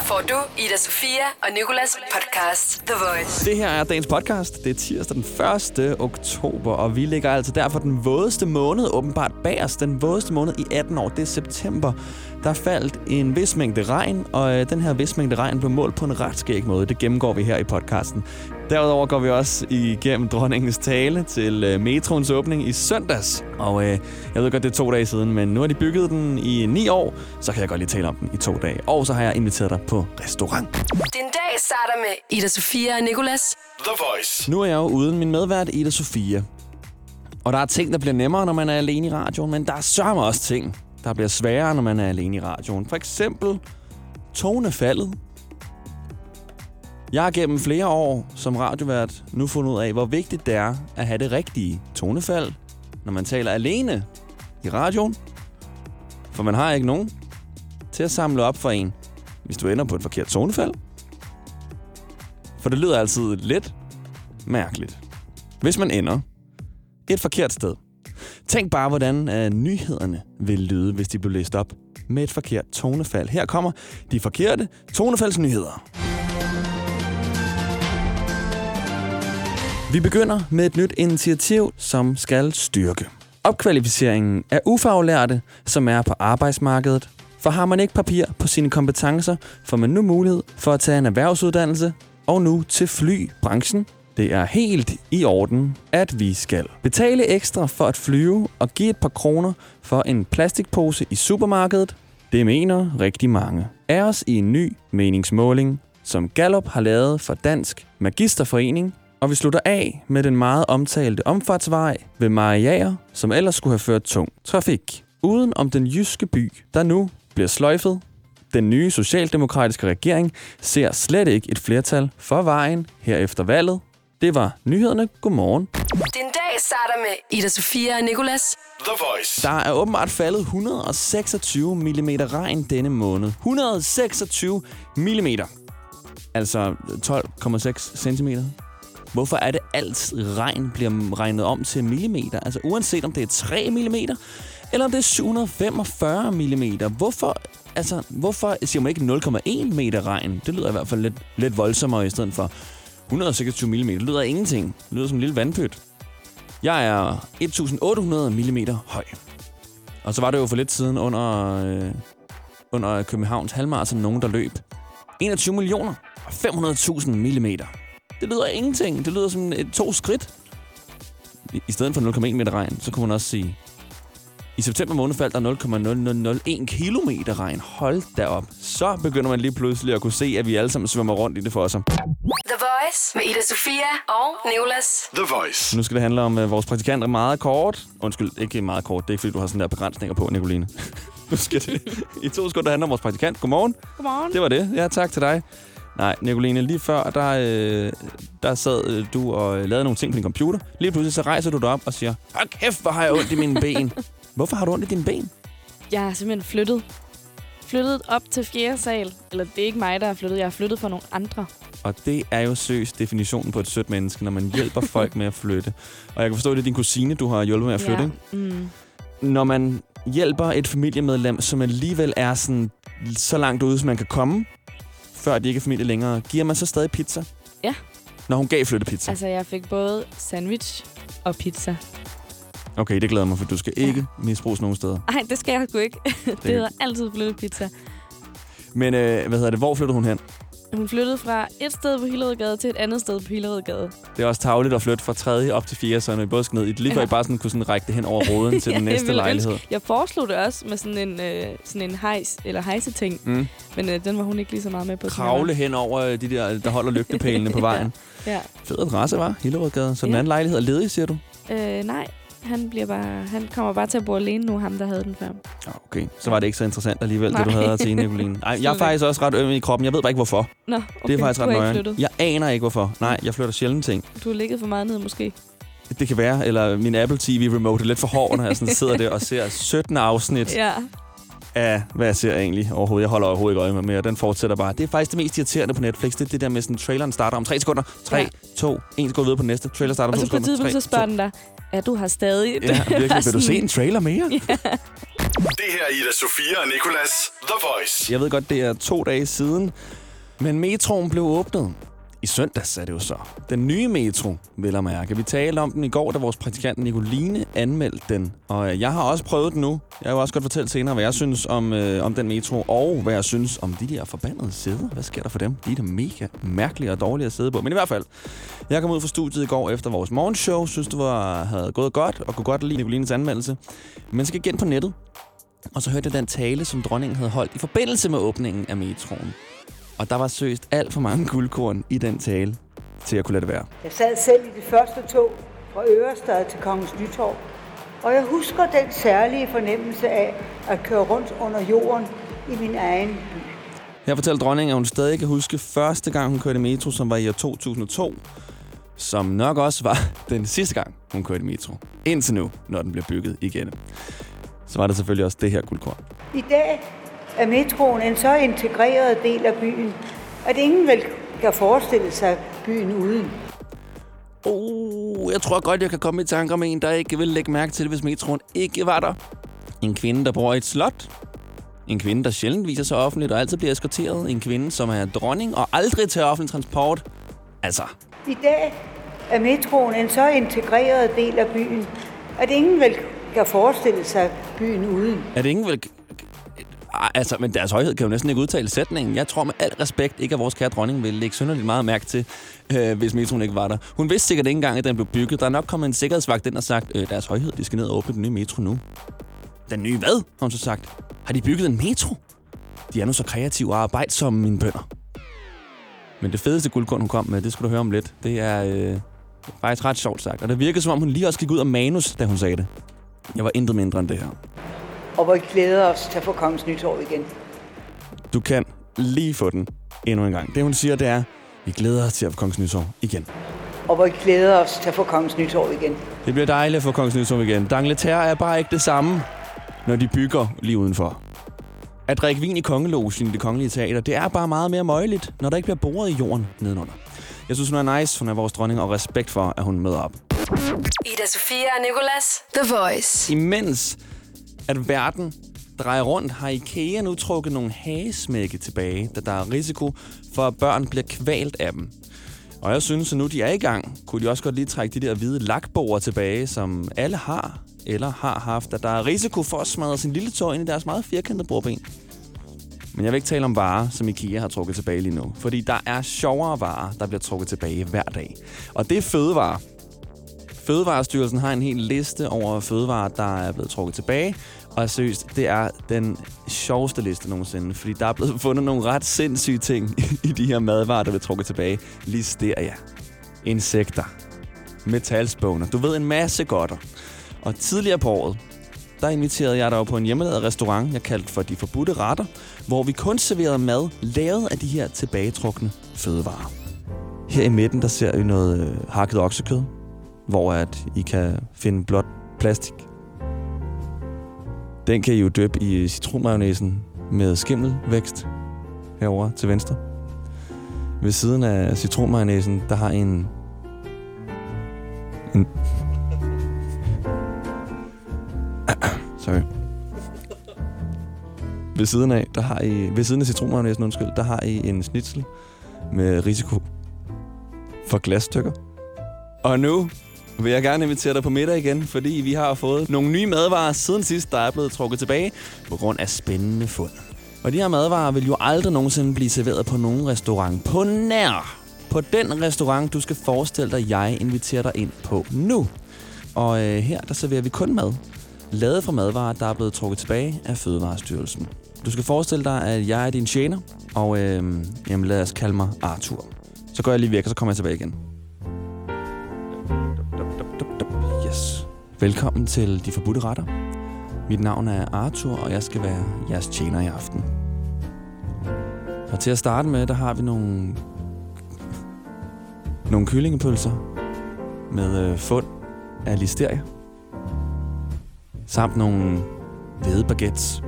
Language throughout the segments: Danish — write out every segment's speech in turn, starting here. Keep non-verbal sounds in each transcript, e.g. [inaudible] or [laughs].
Her får du Ida Sofia og Nikolas podcast The Voice. Det her er dagens podcast. Det er tirsdag den 1. oktober, og vi ligger altså derfor den vådeste måned åbenbart bag os. Den vådeste måned i 18 år, det er september. Der faldt en vis mængde regn, og øh, den her vis mængde regn blev målt på en ret skæg måde. Det gennemgår vi her i podcasten. Derudover går vi også igennem dronningens tale til øh, metroens åbning i søndags. Og øh, jeg ved godt, det er to dage siden, men nu har de bygget den i ni år, så kan jeg godt lige tale om den i to dage. Og så har jeg inviteret dig på restaurant. Din dag starter med Ida Sofia og Nikolas. The Voice. Nu er jeg jo uden min medvært, Ida Sofia. Og der er ting, der bliver nemmere, når man er alene i radioen, men der er sørme også ting, der bliver sværere, når man er alene i radioen. For eksempel tonefaldet. Jeg har gennem flere år som radiovært nu fundet ud af, hvor vigtigt det er at have det rigtige tonefald, når man taler alene i radioen. For man har ikke nogen til at samle op for en, hvis du ender på et forkert tonefald. For det lyder altid lidt mærkeligt, hvis man ender et forkert sted. Tænk bare, hvordan uh, nyhederne vil lyde, hvis de blev læst op med et forkert tonefald. Her kommer de forkerte tonefaldsnyheder. Vi begynder med et nyt initiativ, som skal styrke. Opkvalificeringen af ufaglærte, som er på arbejdsmarkedet. For har man ikke papir på sine kompetencer, får man nu mulighed for at tage en erhvervsuddannelse og nu til flybranchen. Det er helt i orden, at vi skal betale ekstra for at flyve og give et par kroner for en plastikpose i supermarkedet. Det mener rigtig mange. Er os i en ny meningsmåling, som Gallup har lavet for Dansk Magisterforening, og vi slutter af med den meget omtalte omfartsvej ved Mariager, som ellers skulle have ført tung trafik. Uden om den jyske by, der nu bliver sløjfet. Den nye socialdemokratiske regering ser slet ikke et flertal for vejen her efter valget. Det var nyhederne. Godmorgen. Din dag starter med Ida Sofia og Nikolas. The Voice. Der er åbenbart faldet 126 mm regn denne måned. 126 mm. Altså 12,6 cm. Hvorfor er det alt regn bliver regnet om til millimeter? Altså uanset om det er 3 mm, eller om det er 745 mm. Hvorfor, altså, hvorfor siger man ikke 0,1 meter regn? Det lyder i hvert fald lidt, lidt voldsommere i stedet for 126 mm. Det lyder ingenting. Det lyder som en lille vandpyt. Jeg er 1800 mm høj. Og så var det jo for lidt siden under, øh, under Københavns halvmarathon nogen, der løb 21 millioner og 500.000 mm. Det lyder af ingenting. Det lyder som et to skridt. I, I stedet for 0,1 meter regn, så kunne man også sige, i september måned faldt der 0,0001 kilometer regn. Hold da op. Så begynder man lige pludselig at kunne se, at vi alle sammen svømmer rundt i det for os. The Voice med Ida Sofia og Nikolas. The Voice. Nu skal det handle om uh, vores praktikanter meget kort. Undskyld, ikke meget kort. Det er ikke, fordi du har sådan der begrænsninger på, Nicoline. [laughs] nu skal det i to sekunder handle om vores praktikant. Godmorgen. Godmorgen. Det var det. Ja, tak til dig. Nej, Nicoline, lige før, der, øh, der sad øh, du og øh, lavede nogle ting på din computer. Lige pludselig så rejser du dig op og siger, Hold kæft, hvor har jeg ondt i mine ben. [laughs] Hvorfor har du ondt i dine ben? Jeg har simpelthen flyttet. Flyttet op til fjerde sal. Eller det er ikke mig, der har flyttet. Jeg har flyttet for nogle andre. Og det er jo søs definitionen på et sødt menneske, når man hjælper folk med at flytte. Og jeg kan forstå, at det er din kusine, du har hjulpet med at flytte. Ja. Mm. Når man hjælper et familiemedlem, som alligevel er sådan så langt ude, som man kan komme, før de ikke er familie længere, giver man så stadig pizza? Ja. Når hun gav flyttepizza? Altså, jeg fik både sandwich og pizza. Okay, det glæder mig, for du skal ikke misbruges nogen steder. Nej, det skal jeg sgu ikke. det hedder altid flyttepizza. Men øh, hvad hedder det? Hvor flyttede hun hen? Hun flyttede fra et sted på Hillerødgade til et andet sted på Hillerødgade. Det er også tavligt at flytte fra tredje op til fjerde, så når I både skal ned i et lige før Ja. I bare sådan kunne sådan række det hen over roden [laughs] til Ja, den jeg næste ville lejlighed. ønske- Jeg foreslog det også med sådan en, øh, sådan en hejs, eller hejseting. Mm. Men øh, den var hun ikke lige så meget med på. jeg Kravle hen over øh, de der, der holder lygtepælene på [laughs] vejen. var. Ja. Fed adresse, var Hillerødgade. Så den Ja. anden lejlighed er ledig, siger du? Øh, nej, han, bliver bare, han kommer bare til at bo alene nu, ham der havde den før. Okay. Så var det ikke så interessant alligevel, det du Nej. havde at sige, [laughs] Nicoline. Nej, jeg er faktisk også ret øm i kroppen. Jeg ved bare ikke, hvorfor. Nå, okay, det er faktisk ret flyttet. Jeg aner ikke, hvorfor. Nej, jeg flytter sjældent ting. Du har ligget for meget ned, måske. Det kan være, eller min Apple TV remote er lidt for hård, når jeg sådan [laughs] sidder der og ser 17 afsnit Ja. Af, hvad jeg ser egentlig overhovedet. Jeg holder overhovedet ikke øje med mere. Den fortsætter bare. Det er faktisk det mest irriterende på Netflix. Det er det der med sådan, traileren starter om 3 sekunder. 3, Ja. 2, 1, så går vi videre på den næste. Trailer starter om Og 2 så på et sekunder. tidspunkt, så spørger den dig, ja, du har stadig... Ja, virkelig. [laughs] Vil du se en trailer mere? Ja. Det her er Ida Sofia og Nicolas The Voice. Jeg ved godt, det er to dage siden, men metroen blev åbnet. I søndags er det jo så. Den nye metro, vil jeg mærke. Vi talte om den i går, da vores praktikant Nicoline anmeldte den. Og øh, jeg har også prøvet den nu. Jeg vil også godt fortælle senere, hvad jeg synes om, øh, om den metro, og hvad jeg synes om de der forbandede sæder. Hvad sker der for dem? De er da mega mærkelige og dårlige at sidde på. Men i hvert fald, jeg kom ud fra studiet i går efter vores morgenshow. Synes, det var, havde gået godt, og kunne godt lide Nicolines anmeldelse. Men så gik jeg ind på nettet, og så hørte jeg den tale, som dronningen havde holdt i forbindelse med åbningen af metroen. Og der var søst alt for mange guldkorn i den tale, til at kunne lade det være. Jeg sad selv i det første tog fra Ørestad til Kongens Nytorv, og jeg husker den særlige fornemmelse af at køre rundt under jorden i min egen by. Her fortæller dronningen, at hun stadig kan huske første gang, hun kørte metro, som var i år 2002. Som nok også var [laughs] den sidste gang, hun kørte metro. Indtil nu, når den bliver bygget igen. Så var der selvfølgelig også det her guldkorn. I dag er metroen en så integreret del af byen, at ingen vel kan forestille sig byen uden. Oh, jeg tror godt, jeg kan komme i tanker om en, der ikke vil lægge mærke til det, hvis metroen ikke var der. En kvinde, der bor i et slot. En kvinde, der sjældent viser sig offentligt og altid bliver eskorteret. En kvinde, som er dronning og aldrig tager offentlig transport. Altså, I dag er metroen en så integreret del af byen, at ingen vel kan forestille sig byen uden. er det ingen vel... Altså, men deres højhed kan jo næsten ikke udtale sætningen. Jeg tror med al respekt ikke, at vores kære dronning ville lægge synderligt meget mærke til, øh, hvis metroen ikke var der. Hun vidste sikkert ikke engang, at den blev bygget. Der er nok kommet en sikkerhedsvagt ind og sagt, øh, deres højhed, de skal ned og åbne den nye metro nu. Den nye hvad? har hun så sagt. Har de bygget en metro? De er nu så kreative og arbejdsomme, mine bønder. Men det fedeste guldkorn, hun kom med, det skulle du høre om lidt. Det er øh, faktisk ret sjovt sagt. Og det virkede, som om hun lige også gik ud af manus, da hun sagde det. Jeg var intet mindre end det her. Og hvor vi glæder os til at få Kongens Nytorv igen. Du kan lige få den endnu en gang. Det hun siger, det er, vi glæder os til at få Kongens Nytorv igen. Og hvor vi glæder os til at få Kongens Nytorv igen. Det bliver dejligt at få Kongens Nytorv igen. D'Angleterre er bare ikke det samme, når de bygger lige udenfor. At drikke vin i kongelogen i det kongelige teater, det er bare meget mere møjeligt, når der ikke bliver boret i jorden nedenunder. Jeg synes, hun er nice, hun er vores dronning, og respekt for, at hun er med op. Ida Sofia og Nicolas. The Voice. Imens at verden drejer rundt, har IKEA nu trukket nogle hagesmække tilbage, da der er risiko for, at børn bliver kvalt af dem. Og jeg synes, at nu de er i gang, kunne de også godt lige trække de der hvide lakborer tilbage, som alle har eller har haft, at der er risiko for at smadre sin lille tår ind i deres meget firkantede bordben. Men jeg vil ikke tale om varer, som IKEA har trukket tilbage lige nu. Fordi der er sjovere varer, der bliver trukket tilbage hver dag. Og det er fødevarer. Fødevarestyrelsen har en hel liste over fødevarer, der er blevet trukket tilbage. Og seriøst, det er den sjoveste liste nogensinde, fordi der er blevet [laughs] fundet nogle ret sindssyge ting [laughs] i de her madvarer, der bliver trukket tilbage. Listeria, insekter, metalspåner, du ved en masse godter. Og tidligere på året, der inviterede jeg dig på en hjemmelavet restaurant, jeg kaldte for De Forbudte Retter, hvor vi kun serverede mad lavet af de her tilbagetrukne fødevarer. Her i midten, der ser I noget øh, hakket oksekød, hvor at I kan finde blot plastik. Den kan I jo døbe i citronmayonnaisen med skimmelvækst herover til venstre. Ved siden af citronmayonnaisen, der har en... en [coughs] Sorry. Ved siden af, der har I, ved siden af citronmayonnaisen, undskyld, der har I en snitsel med risiko for glasstykker. Og nu vil jeg gerne invitere dig på middag igen, fordi vi har fået nogle nye madvarer siden sidst, der er blevet trukket tilbage på grund af spændende fund. Og de her madvarer vil jo aldrig nogensinde blive serveret på nogen restaurant på nær. På den restaurant, du skal forestille dig, jeg inviterer dig ind på nu. Og øh, her, der serverer vi kun mad. Lavet fra madvarer, der er blevet trukket tilbage af Fødevarestyrelsen. Du skal forestille dig, at jeg er din tjener, og øh, jamen, lad os kalde mig Arthur. Så går jeg lige væk, og så kommer jeg tilbage igen. Velkommen til De Forbudte Retter. Mit navn er Arthur, og jeg skal være jeres tjener i aften. Og til at starte med, der har vi nogle, nogle kyllingepølser med øh, fund af listeria. Samt nogle hvide baguettes,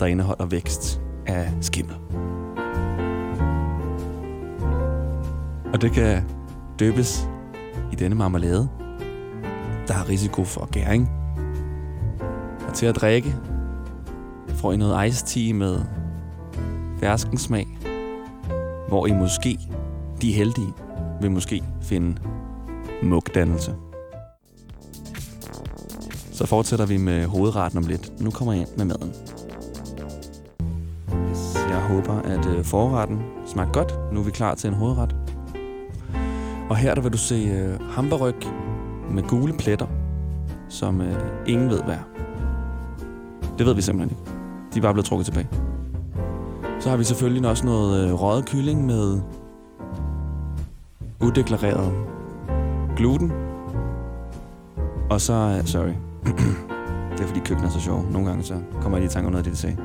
der indeholder vækst af skimmel. Og det kan døbes i denne marmelade. Der har risiko for gæring. Og til at drikke, får I noget iced tea med ferskensmag, hvor I måske, de heldige, vil måske finde mugdannelse. Så fortsætter vi med hovedretten om lidt. Nu kommer jeg ind med maden. Jeg håber, at øh, forretten smagte godt. Nu er vi klar til en hovedret. Og her der vil du se øh, med gule pletter, som øh, ingen ved hvad er. Det ved vi simpelthen ikke. De er bare blevet trukket tilbage. Så har vi selvfølgelig også noget øh, røget kylling med udeklareret gluten. Og så, øh, sorry, [clears throat] det er fordi køkkenet er så sjov. Nogle gange så kommer jeg lige i tanke om noget af det, de sagde.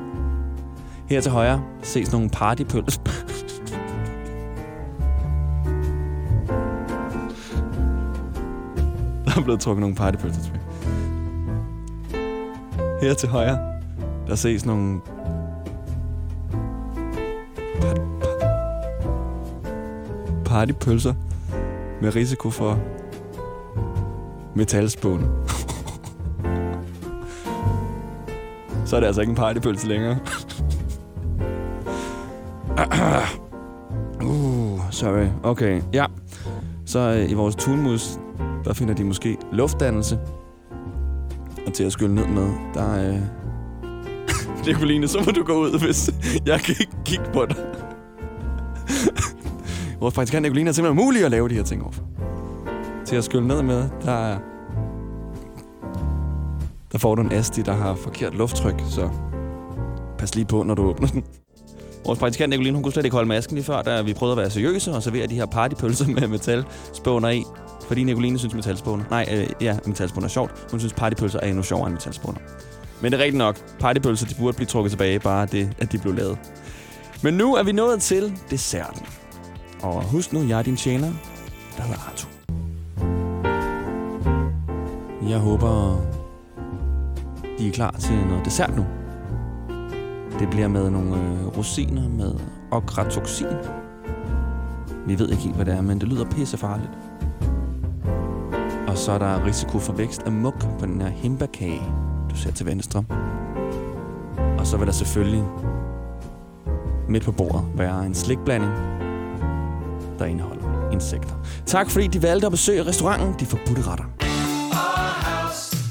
Her til højre ses nogle partypøls. [laughs] Der er blevet trukket nogle partypølser tilbage. Her til højre, der ses nogle pa- partypølser med risiko for metalspåne. Så er det altså ikke en partypølse længere. uh, sorry. Okay, ja. Så øh, i vores tunmus, der finder de måske luftdannelse. Og til at skylle ned med, der er... Øh... [laughs] Nicoline, så må du gå ud, hvis jeg kan ikke kigge på dig. [laughs] Vores praktikant Nicoline er simpelthen muligt at lave de her ting overfor. Til at skylle ned med, der er... Der får du en Asti, der har forkert lufttryk, så pas lige på, når du åbner den. Vores praktikant Nicoline, hun kunne slet ikke holde masken lige før, da vi prøvede at være seriøse og servere de her partypølser [laughs] med metalspåner i. Fordi Nicoline synes metalspåner... Nej, øh, ja, metalspåner er sjovt. Hun synes partypølser er endnu sjovere end metalspåner. Men det er rigtigt nok. Partypølser, de burde blive trukket tilbage, bare det, at de blev lavet. Men nu er vi nået til desserten. Og husk nu, jeg er din tjener, der hedder Arthur. Jeg håber, de er klar til noget dessert nu. Det bliver med nogle øh, rosiner med okratoxin. Vi ved ikke helt, hvad det er, men det lyder pissefarligt. Og så er der risiko for vækst af muk på den her himbakage, du ser til venstre. Og så vil der selvfølgelig midt på bordet være en slikblanding, der indeholder insekter. Tak fordi de valgte at besøge restauranten De Forbudte Retter.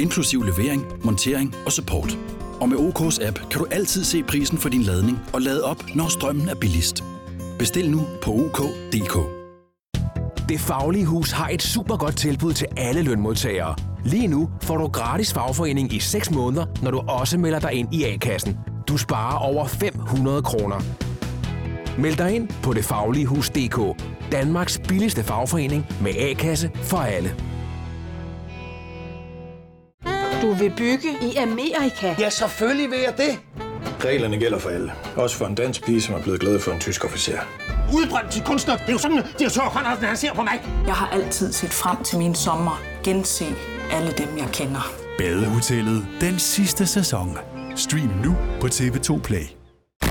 inklusiv levering, montering og support. Og med OK's app kan du altid se prisen for din ladning og lade op, når strømmen er billigst. Bestil nu på OK.dk. Det Faglige Hus har et super godt tilbud til alle lønmodtagere. Lige nu får du gratis fagforening i 6 måneder, når du også melder dig ind i A-kassen. Du sparer over 500 kroner. Meld dig ind på detfagligehus.dk. Danmarks billigste fagforening med A-kasse for alle. Du vil bygge i Amerika? Ja, selvfølgelig vil jeg det. Reglerne gælder for alle. Også for en dansk pige, som er blevet glad for en tysk officer. Udbrændt til kunstner. Det er jo sådan, at direktør Conradsen, han ser på mig. Jeg har altid set frem til min sommer. Gense alle dem, jeg kender. Badehotellet. Den sidste sæson. Stream nu på TV2 Play.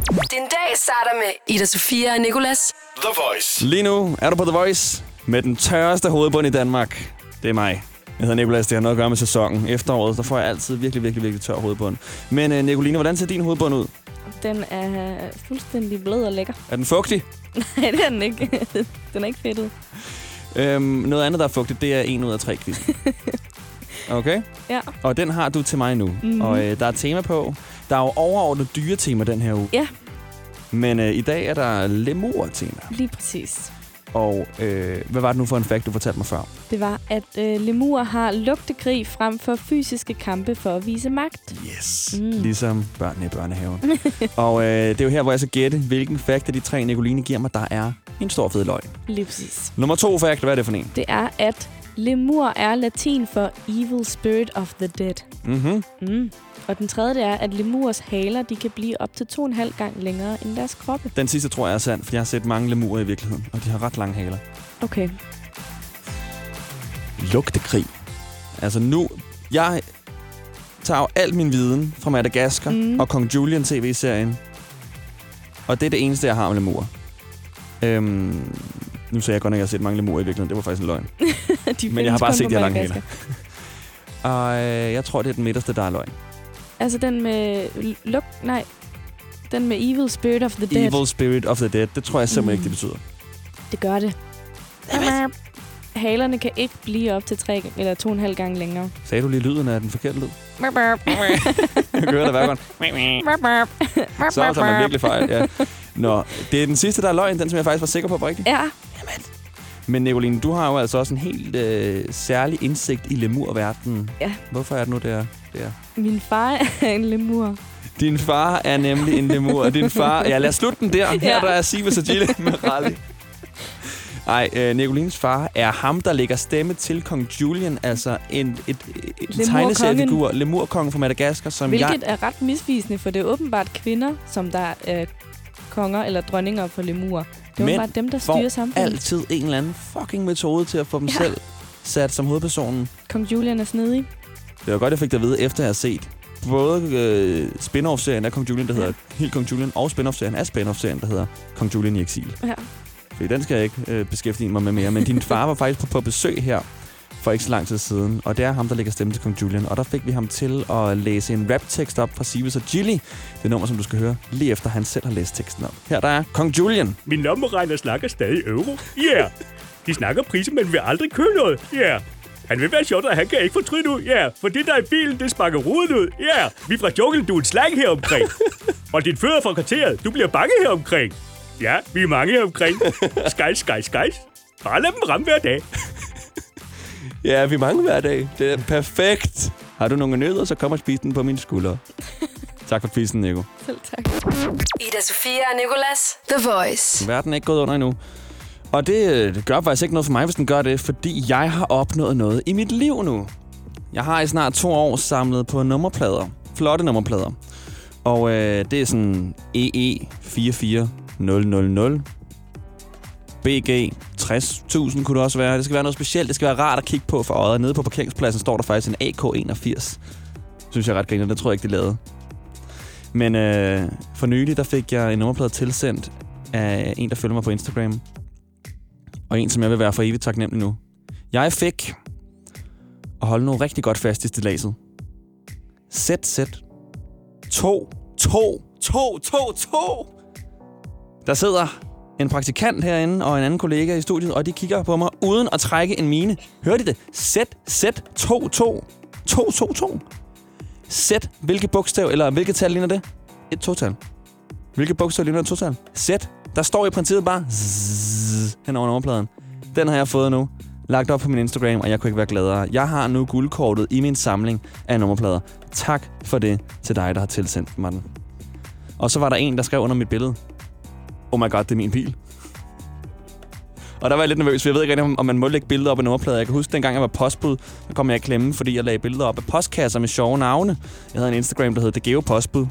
Den dag starter med Ida Sofia og Nicolas. The Voice. Lige nu er du på The Voice med den tørreste hovedbund i Danmark. Det er mig. Jeg hedder Nicolas, det har noget at gøre med sæsonen. Efteråret, der får jeg altid virkelig, virkelig, virkelig tør hovedbund. Men uh, Nicoline, hvordan ser din hovedbund ud? Den er fuldstændig blød og lækker. Er den fugtig? [laughs] Nej, det er den ikke. [laughs] den er ikke fedtet. Øhm, noget andet, der er fugtigt, det er en ud af tre quizzen. [laughs] Okay? Ja. Og den har du til mig nu. Mhm. Og øh, der er tema på. Der er jo overordnet dyretema den her uge. Ja. Men øh, i dag er der lemur-tema. Lige præcis. Og øh, hvad var det nu for en fact, du fortalte mig før? Det var, at øh, lemurer har lugtekrig frem for fysiske kampe for at vise magt. Yes. Mm. Ligesom børnene i børnehaven. [laughs] og øh, det er jo her, hvor jeg så gætte, hvilken fact af de tre, Nicoline giver mig, der er en stor fed løgn. Lige præcis. Nummer to fact, hvad er det for en? Det er, at Lemur er latin for evil spirit of the dead. Mhm. Mm. Og den tredje det er, at lemurs haler de kan blive op til to og en halv gang længere end deres kroppe. Den sidste tror jeg er sand, for jeg har set mange lemurer i virkeligheden, og de har ret lange haler. Okay. Lugtekrig. Altså nu, jeg tager jo alt min viden fra Madagaskar Mm. og Kong Julian tv-serien. Og det er det eneste, jeg har med lemurer. Øhm, nu sagde jeg godt nok, at jeg har set mange lemurer i virkeligheden. Det var faktisk en løgn. [laughs] Men jeg har bare set de her lange haler. Og øh, jeg tror, det er den midterste, der er løgn. Altså den med... Luk... Nej. Den med evil spirit of the dead. Evil Spirit of the Dead. Det tror jeg simpelthen Mm. ikke, det betyder. Det gør det. Halerne kan ikke blive op til tre eller to og en halv gang længere. Sagde du lige lyden af den forkerte lyd? [laughs] Jeg kan høre dig hver gang. [laughs] Så tager man virkelig fejl, ja. Nå, det er den sidste, der er løgn, den som jeg faktisk var sikker på var rigtig. Ja. Men Nicoline, du har jo altså også en helt øh, særlig indsigt i lemurverdenen. Ja. Hvorfor er det nu, det er? Det er? Min far er en lemur. Din far er nemlig en lemur, og din far... Ja, lad os slutte den der. Her Ja. der er Siva Sagile med Rally. Ej, øh, Nicolines far er ham, der lægger stemme til kong Julian, altså en, et, et, tegneseriefigur, lemurkongen fra Madagaskar, som Hvilket jeg... er ret misvisende, for det er åbenbart kvinder, som der er konger eller dronninger for lemurer. Det Men åbenbart dem, der styrer samfundet. altid en eller anden fucking metode til at få dem Ja. ja. selv sat som hovedpersonen. Kong Julian er snedig. Det var godt, jeg fik det at vide, efter jeg har set både øh, spin-off-serien af Kong Julian, der hedder Helt Kong Julian, og spin-off-serien af spin-off-serien, der hedder Kong Julian i eksil. Ja. Fordi den skal jeg ikke øh, beskæftige mig med mere. Men din far var faktisk på, på besøg her for ikke så lang tid siden, og det er ham, der lægger stemme til Kong Julian. Og der fik vi ham til at læse en rap-tekst op fra Sivas og Gilly. Det nummer, som du skal høre, lige efter han selv har læst teksten op. Her der er Kong Julian. Min lommeregner snakker stadig euro. Ja. Yeah. De snakker priser, men vil aldrig købe noget. Ja. Yeah. Han vil være sjovt, og han kan ikke fortryde nu. Ja, yeah. for det der er i bilen, det sparker roden ud. Ja, yeah. vi fra junglen, du er en slang her omkring. [laughs] og din fødder fra kvarteret, du bliver bange her omkring. Ja, vi er mange her omkring. Skejs, skejs, skejs. Bare lad dem ramme hver dag. Ja, vi er mange hver dag. Det er perfekt. Har du nogle nødder, så kom og spis den på mine skuldre. tak for quizzen, Nico. Selv tak. Ida Sofia og Nicolas. The Voice. Verden er ikke gået under endnu. Og det, øh, det gør faktisk ikke noget for mig, hvis den gør det, fordi jeg har opnået noget i mit liv nu. Jeg har i snart to år samlet på nummerplader. Flotte nummerplader. Og øh, det er sådan EE 44000. BG 60.000 kunne det også være. Det skal være noget specielt. Det skal være rart at kigge på for øjet. Nede på parkeringspladsen står der faktisk en AK81. Synes jeg er ret griner. Det tror jeg ikke, det lavede. Men øh, for nylig, der fik jeg en nummerplade tilsendt af en, der følger mig på Instagram. Og en, som jeg vil være for evigt taknemmelig nu. Jeg fik, at holde nu rigtig godt fast i stilaset. Sæt, sæt. 2, 2, 2, 2, 2. Der sidder en praktikant herinde og en anden kollega i studiet, og de kigger på mig uden at trække en mine. Hørte I det? Z 2, 2, 2, 2, 2. Z, hvilket bogstav, eller hvilket tal ligner det? Et total. Hvilket bogstav ligner et total? Z. Der står i princippet bare zzz, hen over nummerpladen. Den har jeg fået nu. Lagt op på min Instagram, og jeg kunne ikke være gladere. Jeg har nu guldkortet i min samling af nummerplader. Tak for det til dig, der har tilsendt mig den. Og så var der en, der skrev under mit billede. Oh my god, det er min bil. Og der var jeg lidt nervøs, for jeg ved ikke rigtig, om- man må lægge billeder op af nummerplader. Jeg kan huske, dengang jeg var postbud, der kom jeg i klemme, fordi jeg lagde billeder op af postkasser med sjove navne. Jeg havde en Instagram, der hed Det Geo Postbud.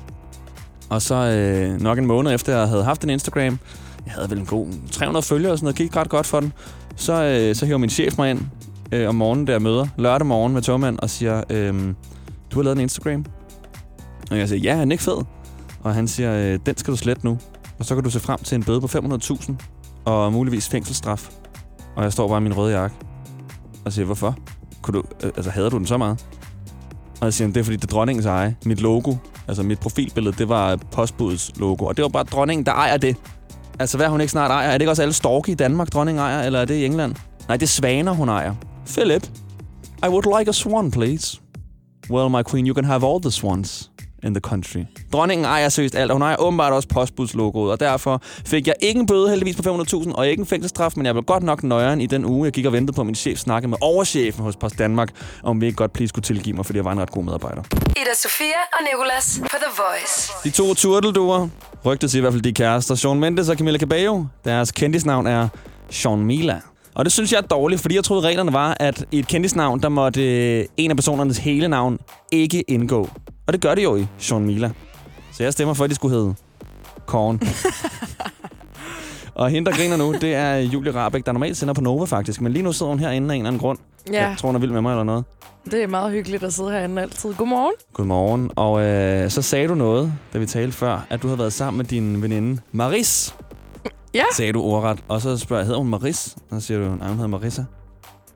Og så øh, nok en måned efter, jeg havde haft en Instagram, jeg havde vel en god 300 følgere og sådan noget, gik ret godt for den. Så, øh, så hiver min chef mig ind øh, om morgenen, der jeg møder, lørdag morgen med togmand, og siger, øh, du har lavet en Instagram? Og jeg siger, ja, er ikke fed? Og han siger, øh, den skal du slette nu. Og så kan du se frem til en bøde på 500.000 og muligvis fængselsstraf. Og jeg står bare i min røde jakke og siger, hvorfor? Kunne du, altså, hader du den så meget? Og jeg siger, det er fordi, det er dronningens eje. Mit logo, altså mit profilbillede, det var postbudets logo. Og det var bare dronningen, der ejer det. Altså, hvad hun ikke snart ejer? Er det ikke også alle storke i Danmark, dronningen ejer, eller er det i England? Nej, det er svaner, hun ejer. Philip, I would like a swan, please. Well, my queen, you can have all the swans in the country. Dronningen ejer seriøst alt, og hun ejer åbenbart også postbudslogoet, og derfor fik jeg ikke en bøde heldigvis på 500.000, og ikke en fængselsstraf, men jeg blev godt nok nøjeren i den uge, jeg gik og ventede på, at min chef snakkede med overchefen hos Post Danmark, om vi ikke godt please skulle tilgive mig, fordi jeg var en ret god medarbejder. Ida Sofia og Nicolas på The Voice. De to turtelduer, rygtet til i hvert fald de er kærester, Sean Mendes og Camilla Cabello, deres kendisnavn er Sean Mila. Og det synes jeg er dårligt, fordi jeg troede, reglerne var, at i et kendisnavn, der måtte øh, en af personernes hele navn ikke indgå. Og det gør det jo i Sean Mila. Så jeg stemmer for, at de skulle hedde Korn. [laughs] og hende, der griner nu, det er Julie Rabeck, der normalt sender på Nova faktisk. Men lige nu sidder hun herinde af en eller anden grund. Ja. Jeg tror, hun er vild med mig eller noget. Det er meget hyggeligt at sidde herinde altid. Godmorgen. Godmorgen. Og øh, så sagde du noget, da vi talte før, at du havde været sammen med din veninde Maris. Ja. Sagde du ordret. Og så spørger jeg, hedder hun Maris? Og så siger du, nej, hun hedder Marissa.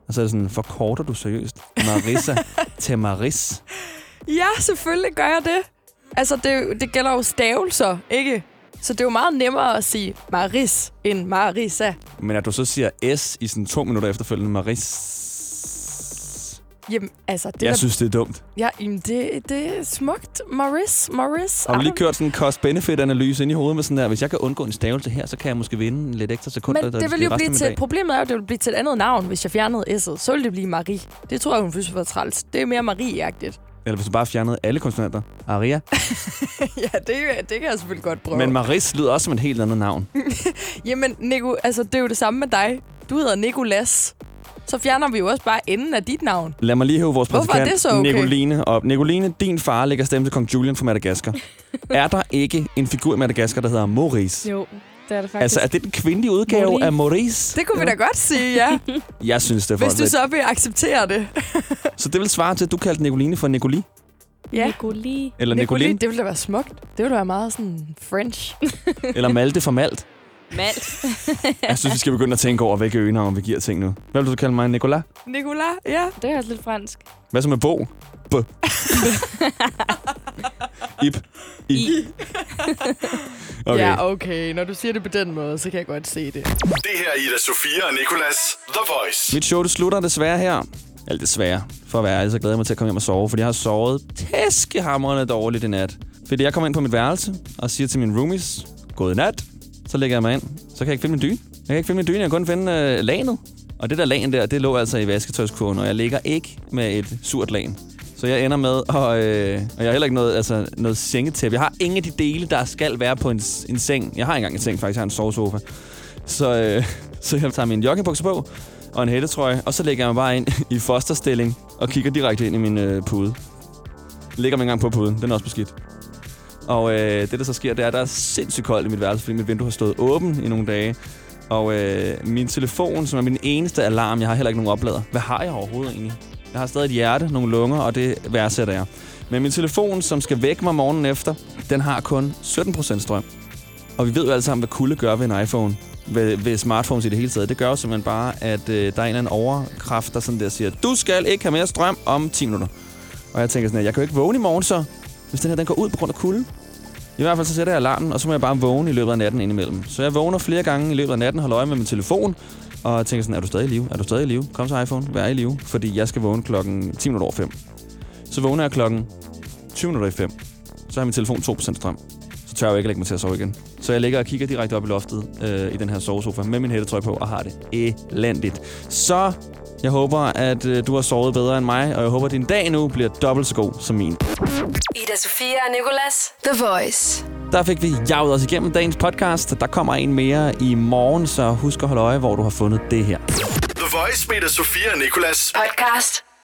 Og så er det sådan, forkorter du seriøst [laughs] Marissa til Maris? Ja, selvfølgelig gør jeg det. Altså, det, det gælder jo stavelser, ikke? Så det er jo meget nemmere at sige Maris end Marisa. Men at du så siger S i sådan to minutter efterfølgende, Maris. Jamen, altså... Det Jeg der- synes, det er dumt. Ja, jamen, det, det er smukt. Maris, Maris. Har du lige kørt sådan en cost-benefit-analyse ind i hovedet med sådan der, hvis jeg kan undgå en stavelse her, så kan jeg måske vinde lidt ekstra sekunder. Men da det vil jo blive til... Problemet er jo, at det vil blive til et andet navn, hvis jeg fjernede S'et. Så ville det blive Marie. Det tror jeg, hun synes var træls. Det er mere Marie-agtigt. Eller hvis du bare fjernede alle konsonanter. Aria. [laughs] ja, det, det kan jeg selvfølgelig godt prøve. Men Maris lyder også som et helt andet navn. [laughs] Jamen, Nico, altså, det er jo det samme med dig. Du hedder Nikolas. Så fjerner vi jo også bare enden af dit navn. Lad mig lige hæve vores Hvorfor er praktikant det så okay? Nicoline op. Nicoline, din far lægger stemme til kong Julian fra Madagaskar. [laughs] er der ikke en figur i Madagaskar, der hedder Maurice? Jo, det er det faktisk. Altså, er det den kvindelige udgave Maurice. af Maurice? Det kunne vi da godt sige, ja. [laughs] Jeg synes, det er Hvis du så vil acceptere det. [laughs] Så det vil svare til, at du kaldte Nicoline for Nicoli? Ja. Nicoli. Eller Nicoline? Det ville da være smukt. Det ville da være meget sådan French. [laughs] Eller Malte for Malt? Malt. Jeg synes, vi skal begynde at tænke over, hvilke øgenavn vi giver ting nu. Hvad vil du kalde mig? Nicolas? Nicolas, ja. Det er også lidt fransk. Hvad så med Bo? B. [laughs] Ip. I. [laughs] Okay. Ja, okay. Når du siger det på den måde, så kan jeg godt se det. Det her er Ida Sofia og Nicolas The Voice. Mit show, det slutter desværre her. Eller desværre. For at være ærlig, så glæder jeg mig til at komme hjem og sove, fordi jeg har sovet tæskehamrende dårligt i nat. Fordi jeg kommer ind på mit værelse og siger til mine roomies, god nat. Så lægger jeg mig ind. Så kan jeg ikke finde min dyne. Jeg kan ikke finde min dyne, jeg kan kun finde øh, lanet. Og det der lagen der, det lå altså i vasketøjskurven, og jeg ligger ikke med et surt lagen. Så jeg ender med, og, øh, og jeg har heller ikke noget, altså, noget sengetæppe. Jeg har ingen af de dele, der skal være på en, en seng. Jeg har ikke engang en seng, faktisk. Jeg har en sovesofa. Så, øh, [laughs] så jeg tager min joggingbukser på og en hættetrøje, og så lægger jeg mig bare ind [laughs] i fosterstilling og kigger direkte ind i min øh, pude. Ligger mig engang på puden. Den er også beskidt. Og øh, det, der så sker, det er, at der er sindssygt koldt i mit værelse, fordi mit vindue har stået åben i nogle dage. Og øh, min telefon, som er min eneste alarm, jeg har heller ikke nogen oplader. Hvad har jeg overhovedet egentlig? Jeg har stadig et hjerte, nogle lunger, og det værdsætter jeg. Men min telefon, som skal vække mig morgenen efter, den har kun 17% strøm. Og vi ved jo alle sammen, hvad kulde gør ved en iPhone. Ved, ved smartphones i det hele taget. Det gør jo simpelthen bare, at øh, der er en eller anden overkraft, der sådan der siger, du skal ikke have mere strøm om 10 minutter. Og jeg tænker sådan, at jeg kan jo ikke vågne i morgen så, hvis den her den går ud på grund af kulde. I hvert fald så sætter jeg alarmen, og så må jeg bare vågne i løbet af natten indimellem. Så jeg vågner flere gange i løbet af natten, holder øje med min telefon, og tænker sådan, er du stadig i live? Er du stadig i live? Kom så iPhone, vær i live, fordi jeg skal vågne klokken 10 minutter over 5. Så vågner jeg klokken 20 minutter i 5. Så har min telefon 2% strøm. Så tør jeg jo ikke lægge mig til at sove igen. Så jeg ligger og kigger direkte op i loftet øh, i den her sovesofa med min hættetrøj på og har det elendigt. Så jeg håber, at øh, du har sovet bedre end mig, og jeg håber, at din dag nu bliver dobbelt så god som min. Ida Sofia og Nicolas. The Voice. Der fik vi jaget os igennem dagens podcast. Der kommer en mere i morgen, så husk at holde øje, hvor du har fundet det her. The Voice med Ida Sofia og Nicolas. Podcast